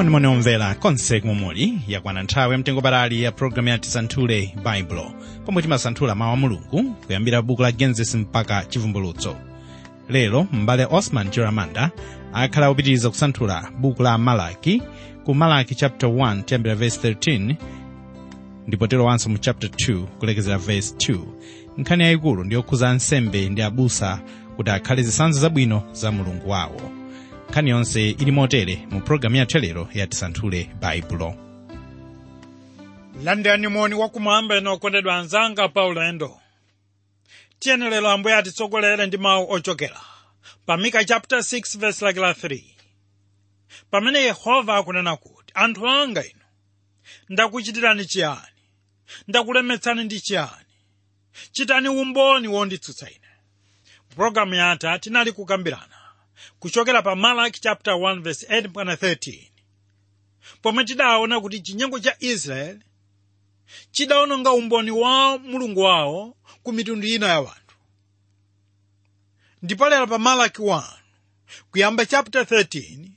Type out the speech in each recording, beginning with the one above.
monimoni omvera konse kumwe yakwana nthawi yamtengo patali ya programu ya tisanthule baibulo pomwe timasanthula mawu a mulungu kuyambira buku la genesis mpaka chivumbulutso lero m'bale osman chiramanda akhala akupitiriza kusanthula buku la malaki. Ku malaki chapter 1 tiyambira verse 13 ndipo tilowanso mu chapter 2 kulekezera verse 2 nkhani yayikulu ndi yokhuza ansembe ndi abusa kuti akhale zisanzo zabwino za mulungu wawo nkhani yonse ili mu pologalamu yathu yalero ya tisanthule baibulo landani moni wakumwamba ino okondedwa anzanga pa ulendo tiyenelero ambuye atitsogolere ndi mawu ochokera pa mika chapter 6 verse lake la 3 pamene yehova akunena kuti anthu anga inu ndakuchitirani chiyani? Ndakulemetsani ndi chiyani? Chitani umboni wonditsutsa ine. Pulogalamu yatha tinali kukambirana kuchokera pa malaki chapter 1 verse 8 mpaka 13 pomwe tidaona kuti chinyengo cha israeli chidawononga umboni wa mulungu wawo ku mitundu ina ya wanthu ndipo lero pa malaki 1 kuyamba chapter 13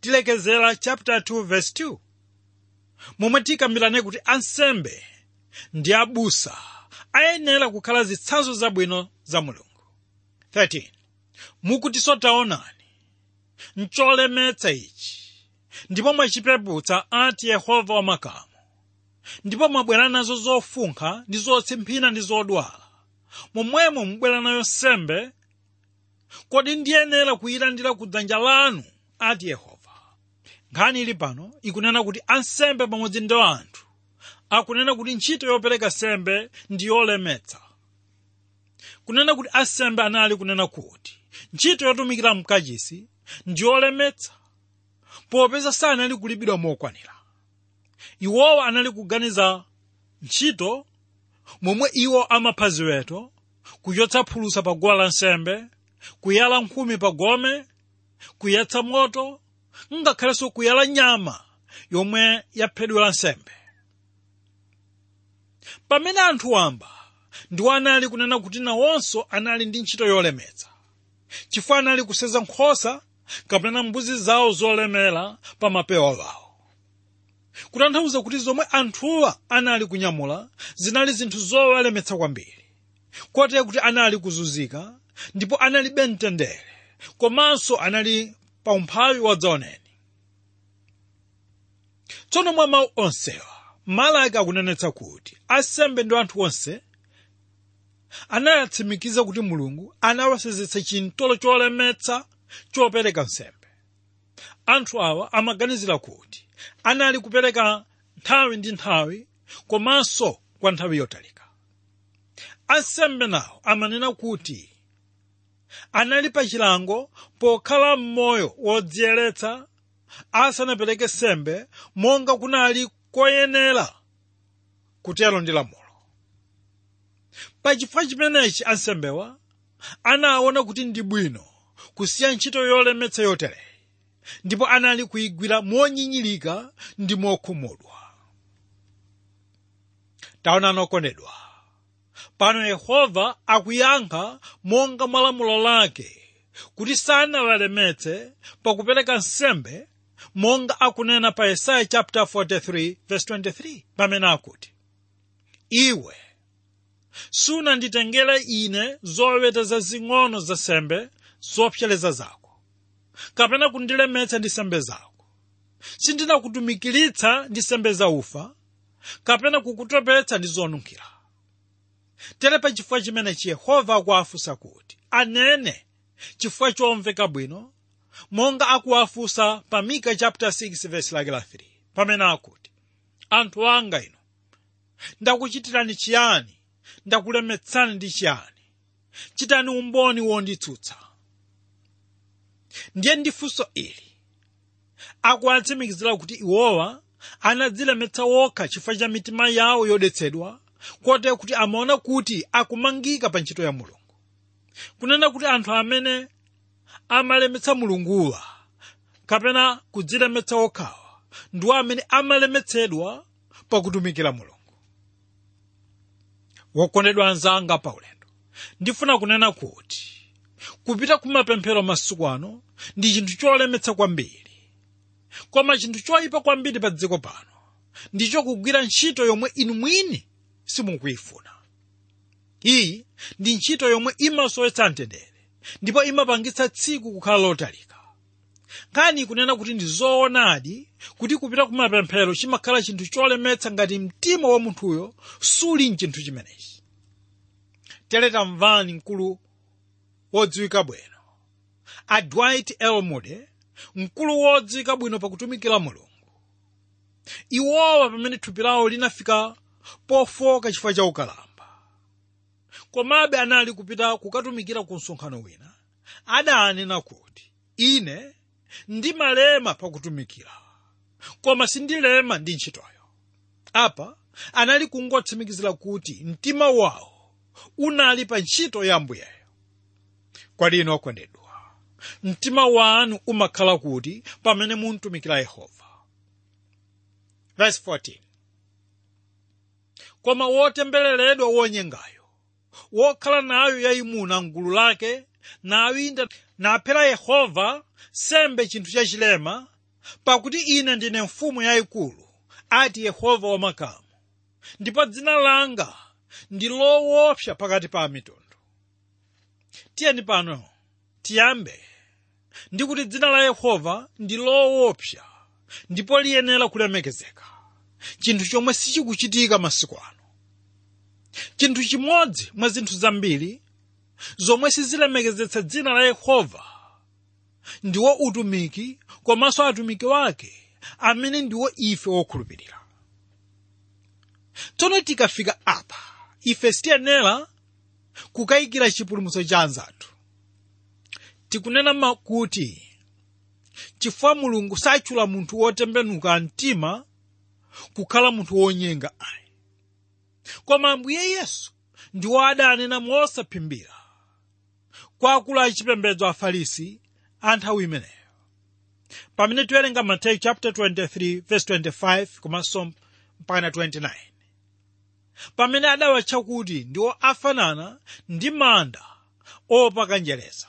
tilekezera chapter 2 verse 2 momwe tikambirane kuti ansembe ndi abusa ayenera kukhala zitsanzo zabwino za mulungu. 13 mukutinso taonani ncholemetsa ichi. Ndipo mwachipeputsa ati yehova wamakamu ndipo mwabwera nazo zofunkha ndi zotsimphina ndi zodwala. Momwemo mubwera nayo nsembe. Kodi ndiyenera kuyilandira ku dzanja lanu? Ati yehova. Nkhani ili pano? Ikunena kuti ansembe pamodzi ndi anthu. Akunena kuti ntchito yopereka sembe ndi yolemetsa. Kunena kuti ansembe anali kunena kuti ntchito yotumikira mkachisi ndi yolemetsa popeza sanali kulipidwa mokwanira. Iwowo anali kuganiza ntchito momwe iwo amapha ziweto kuchotsa phulusa pa guwa lansembe kuyala nkhumi pa gome kuyatsa moto ngakhalenso kuyala nyama yomwe yaphedwe nsembe. Pamene anthu wamba ndiwo anali kunena kuti nawonso anali ndi ntchito yolemetsa chifukwa anali kuseza nkhosa kapena mbuzi zawo zolemera pa mapewa wawo kutanthauza kuti zomwe anthuwa anali kunyamula zinali zinthu zowalemetsa kwambiri. Kotera kuti anali kuzunzika ndipo analibe mtendere komanso anali pa umphawi wadzaoneni tsono mwa mawu onsewa malaki akunenetsa kuti asembe ndi anthu onse anayatsimikiza kuti mulungu anawasezetsa chintolo cholemetsa chopereka nsembe. Anthu awa amaganizira kuti anali kupereka nthawi ndi nthawi komanso kwa nthawi yotalika. Ansembe nawo amanena kuti anali pa chilango pokhala m'moyo wodziyeretsa asanapereke sembe monga kunali koyenera kutero ndi lamulo pachifukwa chimenechi ansembewa anaona kuti ndi bwino kusiya ntchito yolemetsa yotereyi ndipo anali kuyigwira monyinyirika ndi mokhumudwa taonani okondedwa pano yehova akuyankha monga mwa lamulo lake kuti sanawalemetse pakupereka nsembe monga akunena pa yesaya chapter 43 verse 23 pamene akuti iwe sunanditengere ine zoweta zazing'ono za sembe zopsereza zako. Kapena kundilemetsa ndi sembe zako. Sindinakutumikiritsa ndi sembe za ufa kapena kukutopetsa ndi zonunkhira. Tere pa chifukwa chimenechi yehova akuwafunsa kuti anene chifukwa chomveka bwino monga akuwafunsa pa mika chapter 6 verse lake la 3 pamene akuti anthu anga ino ndakuchitirani chiyani ndakulemetsani ndi chiyani? Chitani umboni wonditsutsa. Ndiye ndifunso ili. Akuatsimikizira kuti iwowa anadzilemetsa wokha chifukwa cha mitima yawo yodetsedwa kotero kuti amaona kuti akumangika pa ntchito ya mulungu. Kunena kuti anthu amene amalemetsa mulunguwa kapena kudzilemetsa okhawa ndiwo amene amalemetsedwa pakutumikira mulungu wokondedwa anzanga paulendo ndifuna kunena kuti kupita kumapemphero masiku ano ndi chinthu cholemetsa kwambiri. Koma chinthu choyipa kwambiri pa dziko pano ndicho kugwira ntchito yomwe inu mwini simukuyifuna iyi ndi ntchito yomwe imasowetsa mtendere ndipo imapangitsa tsiku kukhala lotalika nkhani kunena kuti ndi zoonadi kuti kupita kumapemphero chimakhala chinthu cholemetsa ngati mtima wa munthuyo suli mchinthu chimenechi. Tere tamvani mkulu wodziwika bwino. A dwight l. Moody mkulu wodziwika bwino pakutumikira mulungu. Iwowa pamene thupi lawo linafika pofoka chifukwa cha ukalamba. Komabe anali kupita kukatumikira ku msonkhano wina adanena kuti ine ndimalema pakutumikira koma sindilema ndi ntchitoyo. Apa anali kungotsimikizira kuti mtima wawo unali pa ntchito ya mbuyeyo kwalino akondedwa mtima wanu umakhala kuti pamene muntumikira yehova. Verse 14 koma wotembereredwa wonyengayo wokhala nayo yayimuna mgulu lake nawinda naphera yehova sembe chinthu chachilema pakuti ine ndine mfumu yayikulu ati yehova wamakamu ndipo dzina langa ndi loopsa pakati pa mitundu. Tiyeni pano tiyambe ndi kuti dzina la yehova ndi loopsa ndipo liyenera kulemekezeka. Chinthu chomwe sichikuchitika masiku ano. Chinthu chimodzi mwa zinthu zambiri zomwe sizilemekezetsa dzina la yehova. Ndiwo utumiki komanso atumiki wake. Amene ndiwo ife wokhulupirira. Tsono tikafika apa ife sitiyenera kukayikira chipulumutso cha anzathu. Tikunena kuti chifukwa mulungu satchula munthu wotembenuka mtima kukhala munthu wonyenga ayi. Koma ambuye yesu ndiwo adanena mosaphimbira kwa akulu achipembedzo afarisi a nthawi imeneyo. Pamene tiwerenga mateyu chapter 23 verse 25 komanso mpaka 29 pamene adawatcha kuti ndiwo afanana ndi manda opaka njereza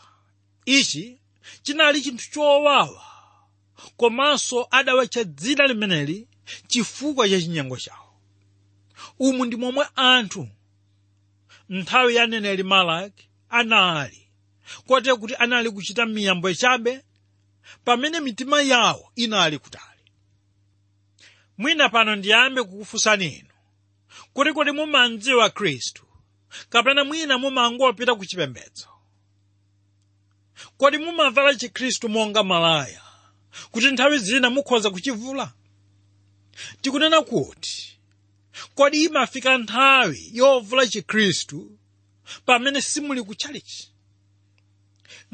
ichi chinali chinthu chowawa komanso adawatcha dzina limeneli chifukwa cha chinyengo chawo. Umu ndi momwe anthu. Nthawi ya neneli malaki anali kote kuti anali kuchita miyambo chabe pamene mitima yawo inali kutali. Mwina pano ndiyambe kukufunsani inu kuti kodi mumandziwa khristu kapena mwina mumangopita ku chipembedzo? Kodi mumavala chikhristu monga malaya kuti nthawi zina mukhoza kuchivula? Tikunena kuti kodi imafika nthawi yovula chikhristu pamene simuli kutchalichi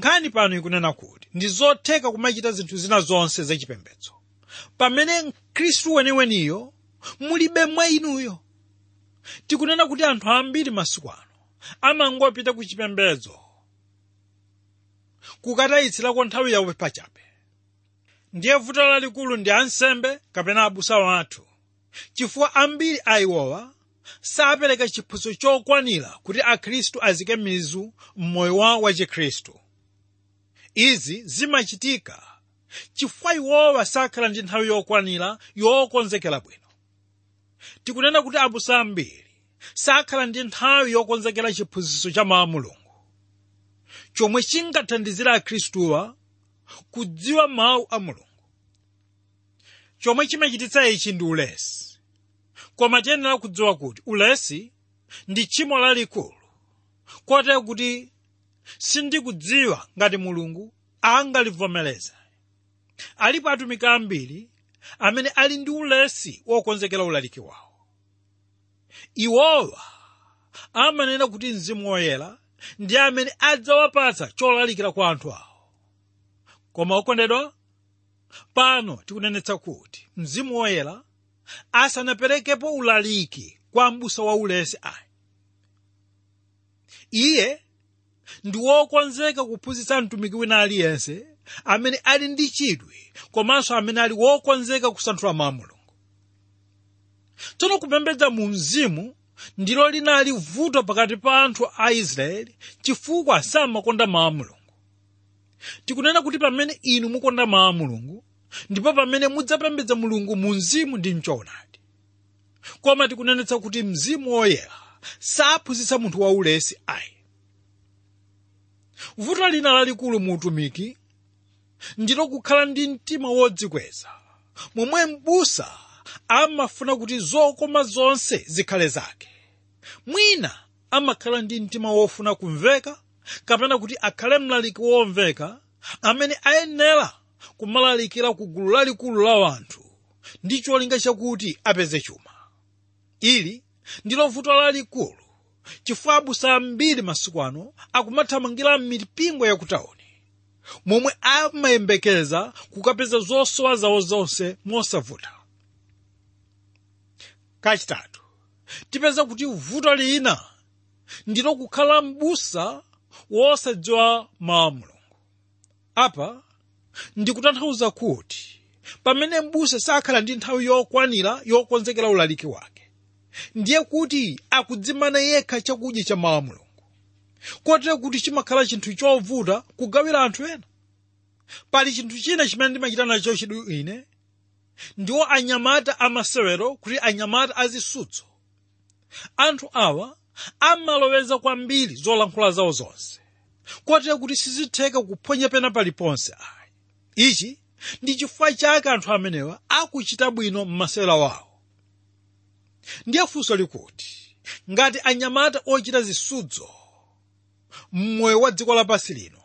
nkhani pano ikunena kuti? Ndi zotheka kumachita zinthu zina zonse zachipembedzo pamene khristu weniweniyo mulibe mwa inuyo. Tikunena kuti anthu ambiri masiku ano amangopita ku chipembedzo kukatayitsirako nthawi yawo pachabe ndiye vuto lalikulu ndi ansembe kapena abusa wathu chifukwa ambiri a iwowa sapereka chiphunzitso chokwanira kuti akhristu azike mizu m'moyo wa chikhristu izi zimachitika. Chifukwa iwowa sakhala ndi nthawi yokwanira yokonzekera bwino. Tikunena kuti abusa ambiri sakhala ndi nthawi yokonzekera chiphunzitso cha mawu mulungu. Chomwe chingathandizira akhristuwa kudziwa mawu a mulungu. Chomwe chimachititsa ichi ndi ulesi. Koma tiyenera kudziwa kuti ulesi ndi tchimo lalikulu kotero kuti sindikudziwa ngati mulungu angalivomereze alipo atumiki ambiri amene ali ndi ulesi wokonzekera ulaliki wawo. Iwowa amanena kuti mzimu woyera ndi amene adzawapatsa cholalikira kwa anthu awo. Koma okondedwa pano tikunenetsa kuti mzimu woyera asanaperekepo ulaliki kwa m'busa wa ulesi ayi. Iye ndi wokonzeka kuphunzitsa mtumiki wina aliyense amene ali ndi chidwi komanso amene ali wokonzeka kusanthula mawu mulungu. Tsono kupembedza mu mzimu ndilo linali vuto pakati pa anthu a israeli chifukwa samakonda mawu mulungu. Tikunena kuti pamene inu mukonda mawu mulungu ndipo pamene mudzapembedza mulungu mu mzimu ndi mchoonadi koma tikunenetsa kuti mzimu woyera saphunzitsa munthu waulesi ayi vuto lina lalikulu mu utumiki ndilo kukhala ndi mtima wodzikweza. Momwe m'busa amafuna kuti zokoma zonse zikhale zake. Mwina amakhala ndi mtima wofuna kumveka kapena kuti akhale mlaliki womveka amene ayenera kumalalikira ku gulu lalikulu la wanthu ndi cholinga chakuti apeze chuma. Ili ndilo vuto lalikulu chifukwa abusa ambiri masiku ano akumathamangira mipingo yakutawuni momwe amayembekeza kukapeza zosowa zawo zonse mosavuta. Kachitatu tipeza kuti vuto lina ndilo kukhala m'busa wosadziwa mawu mulungu apa ndikutanthauza kuti pamene m'busa sakhala ndi nthawi yokwanira yokonzekera ulaliki wake ndiye kuti akudzimana yekha chakudya cha mawu a mulungu. Kotero kuti chimakhala chinthu chovuta kugawira anthu ena. Pali chinthu china chimene ndimachita nacho chidwi ine? Ndiwo anyamata amasewero kuti anyamata azisudzo anthu awa amaloweza kwambiri zolankhula zawo zonse. Kotero kuti sizitheka kuphonya pena paliponse ayi. Ichi ndi chifukwa chake anthu amenewa akuchita bwino m'masewera wawo ndiye funso likuti ngati anyamata ochita zisudzo mmoyo wa dziko lapansi lino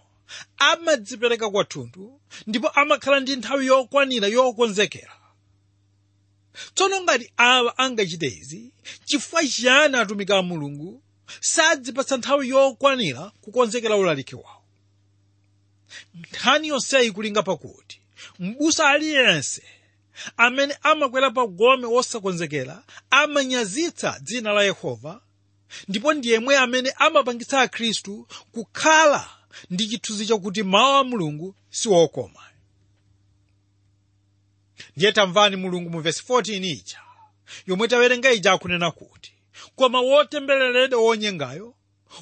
amadzipereka kwathunthu ndipo amakhala ndi nthawi yokwanira yokonzekera. Tsono ngati awa angachite izi chifukwa chiyani atumiki a mulungu sadzipatsa nthawi yokwanira kukonzekera ulaliki wawo. Nkhani yonseyi kulinga pakuti m'busa aliyense amene amakwera pa gome wosakonzekera amanyazitsa dzina la yehova ndipo ndi yemwe amene amapangitsa akhristu kukhala ndi chithunzi chakuti mawu a mulungu siwokoma ndiye tamvani mulungu mu vesi 14 ija yomwe tawerenga ija akunena kuti koma wotembereredwa wonyengayo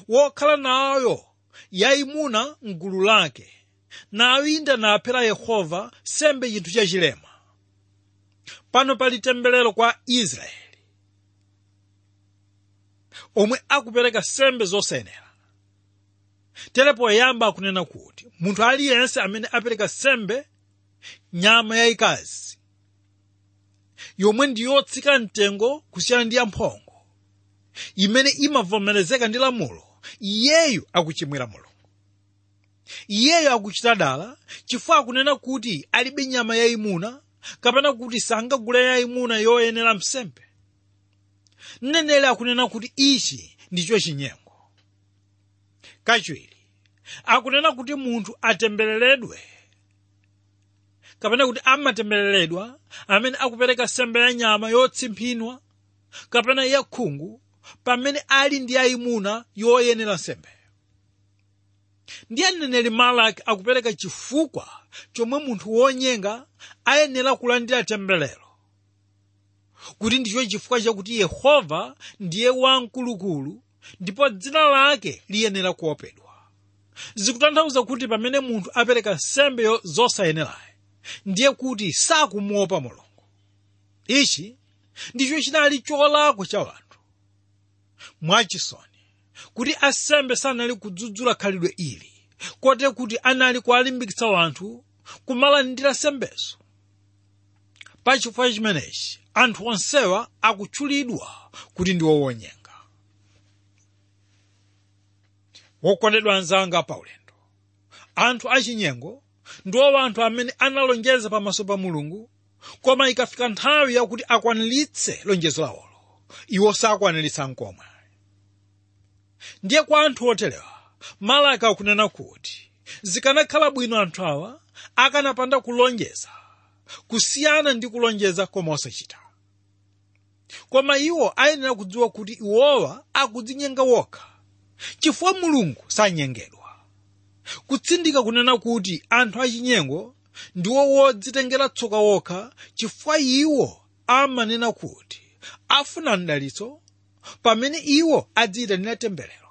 wokhala nayo yayimuna mgulu lake nawinda naphera yehova sembe chinthu chachilema pano pali temberero kwa israeli. Omwe akupereka sembe zosayenera terepo poyamba akunena kuti munthu aliyense amene apereka sembe nyama yayikazi yomwe ndi yotsika mtengo kusiyana ndi yamphongo imene imavomerezeka ndi lamulo iyeyu akuchimwira mulungu. Iyeyo akuchita dala chifukwa akunena kuti alibe nyama yayimuna kapena kuti sangagule yayimuna yoyenera msembe? Mneneri akunena kuti ichi ndicho chinyengo. Kachiwiri akunena kuti munthu atembereredwe kapena kuti amatembereredwa amene akupereka sembe ya nyama yotsimphidwa? Kapena yakhungu pamene ali ndi yayimuna yoyenera nsembe ndiye mneneri malaki akupereka chifukwa chomwe munthu wonyenga ayenera kulandira temberero kuti ndicho chifukwa chakuti yehova ndiye wamkulukulu ndipo dzina lake liyenera kuopedwa. Zikutanthauza kuti pamene munthu apereka nsembe zosayenerayi ndiye kuti sakumuopa mulungu. Ichi ndicho chinali cholakwa cha wanthu mwachisoni kuti asembe sanali kudzudzula khalidwe ili kote kuti anali kuwalimbikitsa wanthu kumalandira sembezo pachifukwa chimenechi anthu onsewa akutchulidwa kuti ndi owonyenga wokondedwa anzanga paulendo anthu achinyengo ndiwo anthu amene analonjeza pamaso pa mulungu koma ikafika nthawi yakuti akwaniritse lonjezo lawolo. Iwo sakwaniritsa nkomwe ndiye kwa anthu oterewa. Malaki akunena kuti zikanakhala bwino anthu awa akanapanda kulonjeza. Kusiyana ndi kulonjeza koma osachita. Koma iwo ayenera kudziwa kuti iwowa akudzinyenga wokha chifukwa mulungu sanyengedwa. Kutsindika kunena kuti anthu achinyengo ndiwo wodzitengera tsoka wokha chifukwa iwo amanena kuti afuna mdalitso pamene iwo adziyitanira temberero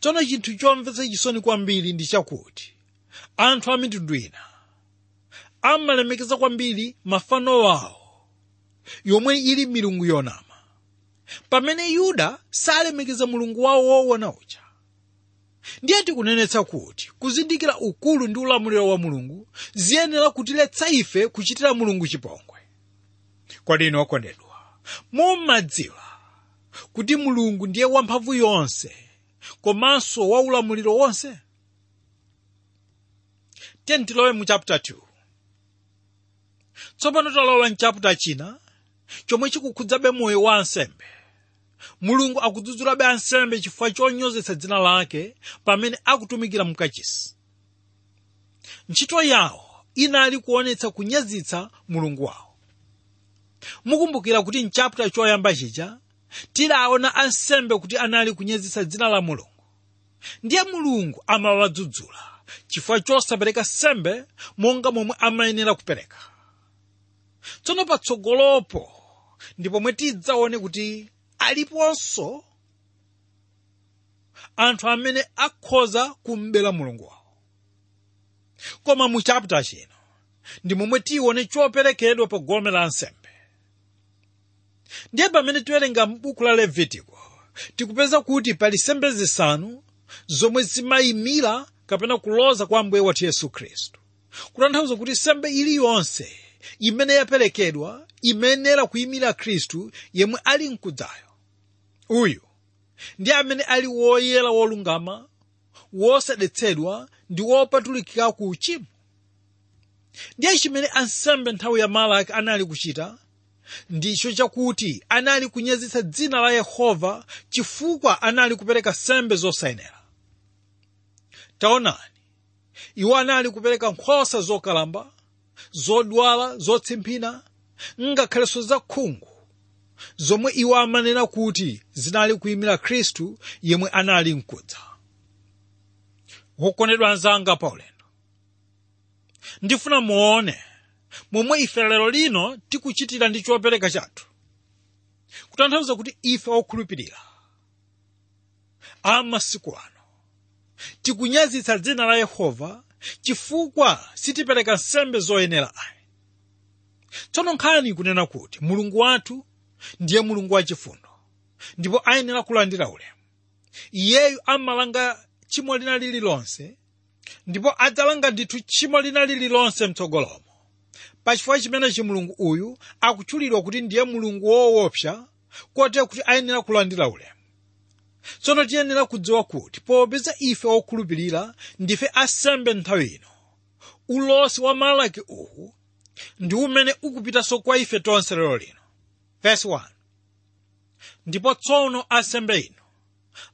tsono chinthu chomvetsa chisoni kwambiri ndi chakuti anthu a mitundu ina amalemekeza kwambiri mafano wawo yomwe ili milungu yonama. Pamene yuda salemekeza mulungu wawo woona uja ndiye tikunenetsa kuti kuzindikira ukulu ndi ulamuliro wa mulungu ziyenera kutiletsa ife kuchitira mulungu chipongwe. Kodi inu okondedwa mumadziwa kuti mulungu ndiye wamphamvu yonse komanso wa ulamuliro wonse? Tiye mu chapter 2 tsopano talowa mchapter china chomwe chikukhudzabe moyo wa ansembe. Mulungu akudzudzulabe ansembe chifukwa chonyozetsa dzina lake pamene akutumikira mkachisi ntchito yawo inali kuonetsa kunyazitsa mulungu wawo mukumbukira kuti mchapter choyamba chija tidaona ansembe kuti anali kunyazitsa dzina la mulungu. Ndiye mulungu amawadzudzula chifukwa chosapereka sembe monga momwe amayenera kupereka. Tsono patsogolopo ndi pomwe tidzaone kuti aliponso anthu amene akhoza kumbera mulungu wawo. Koma mu chapter chino ndi momwe tione choperekedwa pa gome la ansembe ndiye pamene tiwerenga m'buku la levitiko tikupeza kuti pali sembe zisanu zomwe zimayimira kapena kuloza kwa ambuye wathu yesu khristu. Kutanthauza kuti sembe iliyonse imene yaperekedwa imeyenera kuyimira khristu yemwe ali mkudzayo. Uyu ndi amene ali woyera wolungama wosadetsedwa ndi wopatulikira ku uchimo ndiye chimene ansembe nthawi ya malaki anali kuchita ndicho chakuti anali kunyazitsa dzina la yehova chifukwa anali kupereka sembe zosayenera. Taonani iwo anali kupereka nkhosa zokalamba zodwala zotsimphina ngakhalenso zakhungu zomwe iwo amanena kuti zinali kuyimira khristu yemwe anali mkudza. Wokondedwa anzanga pa ulendo ndifuna muone momwe ife lero lino tikuchitira ndi chopereka chathu. Kutanthauza kuti ife okhulupirira amasiku ano tikunyazitsa dzina la yehova chifukwa sitipereka nsembe zoyenera ayi. Tsono nkhani kunena kuti mulungu wathu ndiye mulungu wachifundo ndipo ayenera kulandira ulemu. Iyeyu amalanga tchimo lina lililonse ndipo adzalanga ndithu tchimo lina lililonse mtsogolomo pachifukwa chimenechi mulungu uyu akutchulidwa kuti ndiye mulungu woopsa kotero kuti ayenera kulandira ulemu. Tsono tiyenera kudziwa kuti popeza ife okhulupirira ndife asembe nthawi ino. Ulosi wa malaki uwu ndi umene ukupitanso kwa ife tonse lero lino. Verse 1 ndipo tsono asembe inu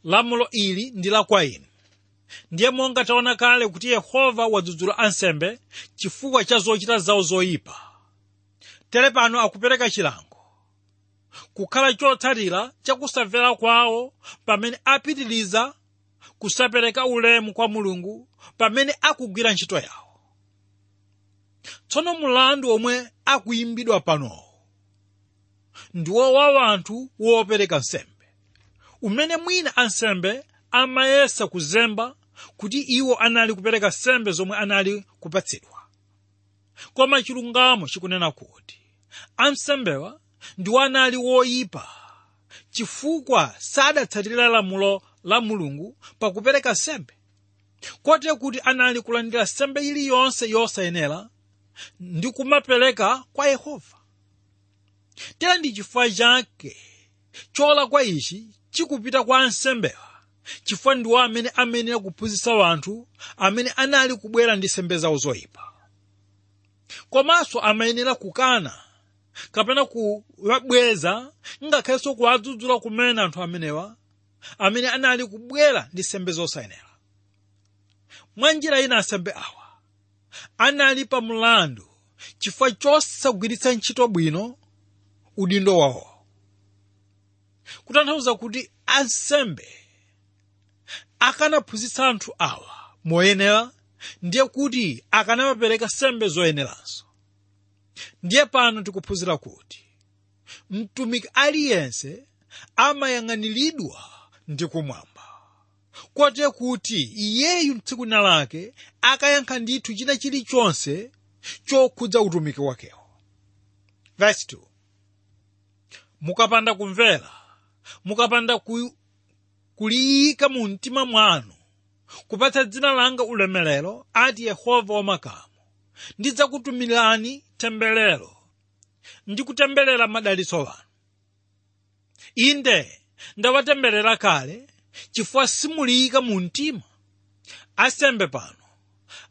lamulo ili ndi la kwa inu ndiye monga taona kale kuti yehova wadzudzula ansembe chifukwa cha zochita zawo zoyipa. Tere pano akupereka chilango. Kukhala chotsatira chakusamvera kwawo pamene apitiriza kusapereka ulemu kwa mulungu pamene akugwira ntchito yawo. Tsono mulandu omwe akuyimbidwa panowo ndiwo wa wanthu wopereka nsembe. Umene mwina ansembe amayesa kuzemba kuti iwo anali kupereka sembe zomwe anali kupatsidwa. Koma chilungamo chikunena kuti ansembewa ndiwo anali woyipa chifukwa sadatsatira lamulo la mulungu pakupereka sembe kotero kuti anali kulandira sembe iliyonse yosayenera ndi kumapereka kwa yehova. Tera ndi chifukwa chake cholakwa ichi chikupita kwa ansembewa chifukwa ndiwo amene amenera kuphunzitsa wanthu amene anali kubwera ndi sembe zawo zoyipa. Komanso amayenera kukana kapena kuwabweza ngakhalenso kuwadzudzula kumene anthu amenewa amene anali kubwera ndi sembe zosayenera. Mwa njira ina asembe awa anali pa mlandu chifukwa chosagwiritsa ntchito bwino udindo wawo. Kutanthauza kuti ansembe akanaphunzitsa anthu awa moyenera ndiye kuti akanamapereka sembe zoyeneranso ndiye pano tikuphunzira kuti mtumiki aliyense amayang'aniridwa ndi kumwamba. Kote kuti iyeyu mtsiku lina lake akayankha ndithu china chilichonse chokhudza utumiki wakewo. Mukapanda kumvera mukapanda ku, kuliyika mu mtima mwanu kupatsa dzina langa ulemerero ati yehova wamakamu ndidzakutumirani temberero ndi kutemberera madalitso anu. Inde ndawatemberera kale chifukwa simuliyika mu mtima. Asembe pano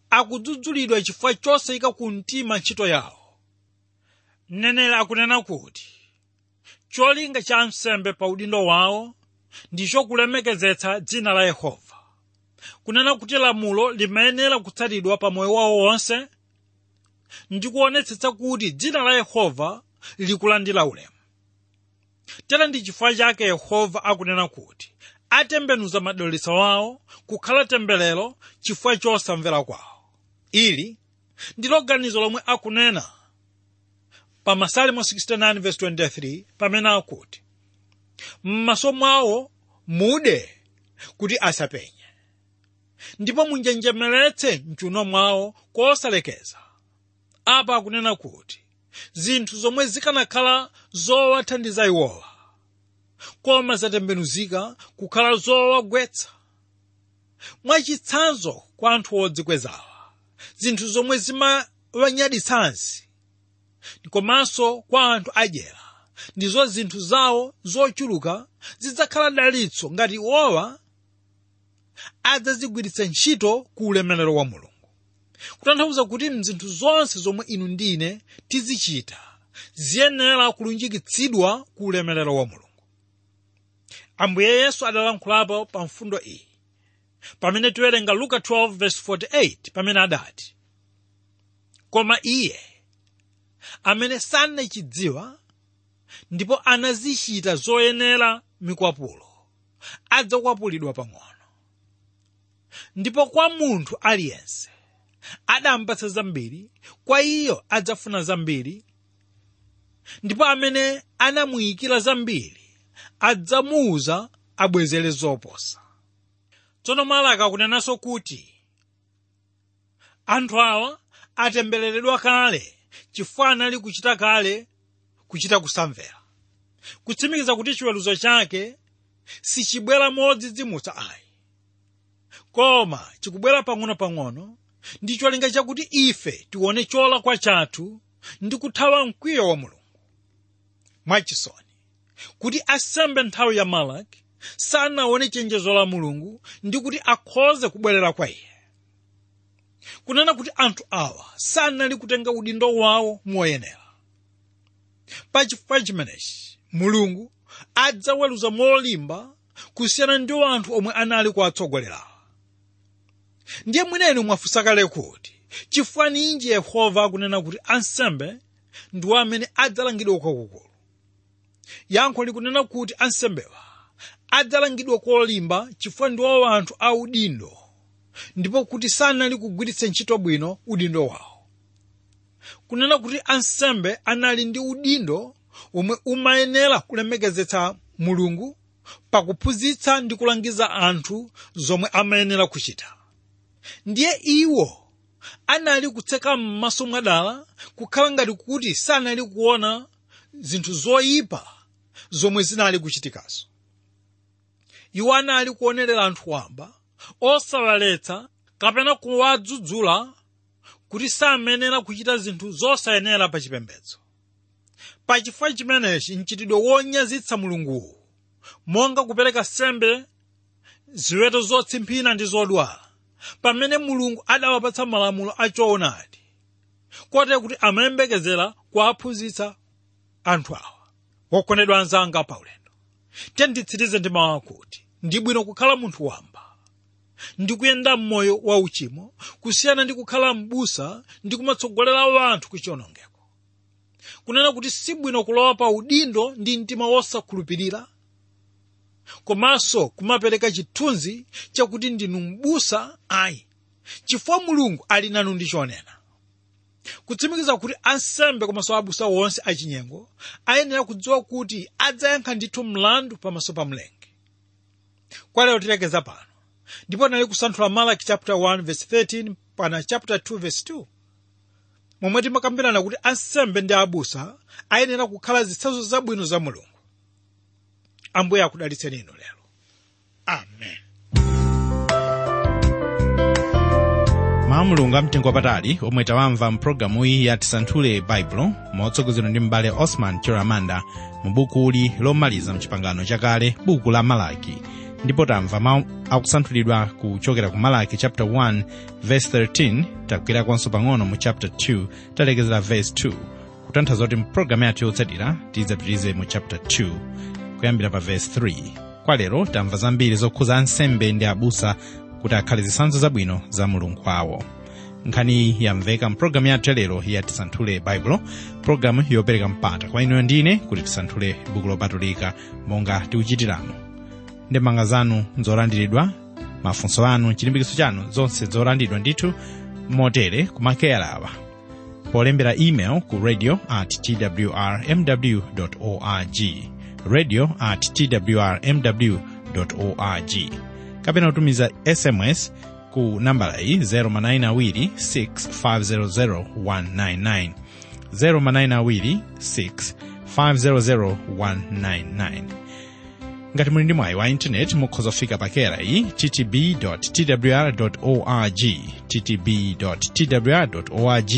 akudzudzulidwa chifukwa chosayika ku mtima ntchito yawo. Mneneri akunena kuti cholinga cha ansembe pa udindo wawo ndicho kulemekezetsa dzina la yehova. Kunena kuti lamulo limayenera kutsatidwa pa moyo wawo wonse ndikuonetsetsa kuti dzina la yehova likulandira ulemu tera ndi chifukwa chake yehova akunena kuti atembenuza madalitso awo kukhala temberero chifukwa chosamvera kwawo. Ili ndilo ganizo lomwe akunena pa masalimo 69:23 pamene akuti m'maso mwawo mude kuti asapenye ndipo munjenjemeretse mchuno mwawo kosalekeza. Apa akunena kuti zinthu zomwe zikanakhala zowathandiza iwowa. Koma zatembenuzika kukhala zowagwetsa mwachitsanzo kwa anthu odzikwezawa zinthu zomwe zimawanyaditsansi komanso kwa anthu adyera ndizo zinthu zawo zochuluka zidzakhala dalitso ngati iwowa adzazigwiritsa ntchito ku ulemerero wa mulungu. Kutanthauza kuti mzinthu zonse zomwe inu ndine tizichita ziyenera kulunjikitsidwa ku ulemerero wa mulungu. Ambuye yesu adalankhulapo pa mfundo iyi. Pamene tiwerenga luka 12:48 pamene adati koma iye amene sanachidziwa ndipo anazichita zoyenera mikwapulo adzakwapulidwa pang'ono. Ndipo kwa munthu aliyense adampatsa zambiri kwa iyo adzafuna zambiri ndipo amene anamuyikira zambiri adzamuuza abwezere zoposa. Tsono malaka akunenanso kuti anthu awa atembereredwa kale chifukwa anali kuchita kale kuchita kusamvera. Kutsimikiza kuti chiweruzo chake sichibwera modzidzimutsa ayi. Koma chikubwera pang'ono-pang'ono ndi cholinga chakuti ife tione cholakwa chathu ndi kuthawa mkwiyo wa mulungu. Mwachisoni kuti asembe nthawi ya malaki sanaone chenjezo la mulungu ndi kuti akhoze kubwerera kwa iye. Kunena kuti anthu awa sanali kutenga udindo wawo moyenera pachifukwa chimenechi mulungu adzaweruza molimba kusiyana ndi anthu omwe anali kuwatsogolerawa ndiye mwineni mwafunsa kale kuti chifukwa ninji yehova akunena kuti ansembe ndiwo amene adzalangidwa kwakukulu yankho likunena kuti ansembewa. Adzalangidwa kolimba chifukwa ndiwo anthu a udindo ndipo kuti sanali kugwiritsa ntchito bwino udindo wawo kunena kuti ansembe anali ndi udindo omwe umayenera kulemekezetsa mulungu pakuphunzitsa ndi kulangiza anthu zomwe amayenera kuchita. Ndiye iwo anali kutseka m'maso mwadala kukhala ngati kuti sanali kuona zinthu zoyipa zomwe zinali kuchitikazo. Iwo anali kuonerera anthu wamba osawaletsa kapena kuwadzudzula kuti samenera kuchita zinthu zosayenera pa chipembedzo. Pachifukwa chimenechi mchitidwe wonyazitsa mulunguwu monga kupereka sembe ziweto zotsimphina ndi zodwala pamene mulungu adawapatsa malamulo achoonadi kote kuti amayembekezera kuwaphunzitsa anthu awa. Wokondedwa anzanga paulendo tenditsirize ndi mawu akuti ndi bwino kukhala munthu wamba ndi kuyenda m'moyo wa uchimo kusiyana ndi kukhala m'busa ndi kumatsogolera wanthu ku chiwonongeko kunena kuti si bwino kulowa pa udindo ndi mtima wosakhulupirira komanso kumapereka chithunzi chakuti ndinu m'busa ayi chifukwa mulungu ali nanu ndi chonena. Kutsimikiza kuti ansembe komanso abusa wonse achinyengo ayenera kudziwa kuti adzayankha ndithu mlandu pamaso pa mlenge. Kwa tilekeza pano ndipo nali kusanthula malaki chapter 1 verse 13 pana chapter 2 verse 2 momwe timakambirana kuti ansembe ndi abusa ayenera kukhala zitsanzo zabwino za mulungu. Ambuye akudalitseni inu lero. Amen. Mawu mulungu amtengo wapatali omwe tawamva mpulogalamu iyi ya tisanthule baibulo motsogozedwa ndi m'bale osman chiramanda mu buku li lomaliza mchipangano chakale buku la malaki ndipo tamva mawu akusanthulidwa kuchokera ku malaki chapter 1 verse 13 takwerakonso pang'ono mu chapter 2 talekezera verse 2 kutanthauza kuti mpulogalamu yathu yotsatira tidzapitirize mu chapter 2 kuyambira pa verse 3 kwa lero tamva zambiri zokhuza ansembe ndi abusa kuti akhale zisanzo zabwino za mulungu wawo nkhani yamveka mpulogalamu yathu yalero ya tisanthule baibulo pulogalamu yopereka mpata. Kwa inuyo ndine kuti tisanthule buku lopatulika monga tikuchitiramo ndemanga zanu zolandiridwa mafunso anu chilimbikitso chanu zonse zolandidwa ndithu motere kumakeyalawa polembera email ku radio at twrmw org radio at twrmw org. Kapena kutumiza sms ku nambala iyi 0manayinawiri6500 0manayinawiri6500 ngati muli ndi mwayi wa intaneti mukhoza pakerayi pakera ttb twr org ttb twr org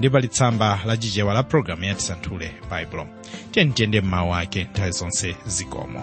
ndi pali tsamba la chichewa la programu ya tisanthule baibulo tiyeni tiyende mmawu ake nthawi zonse zikomo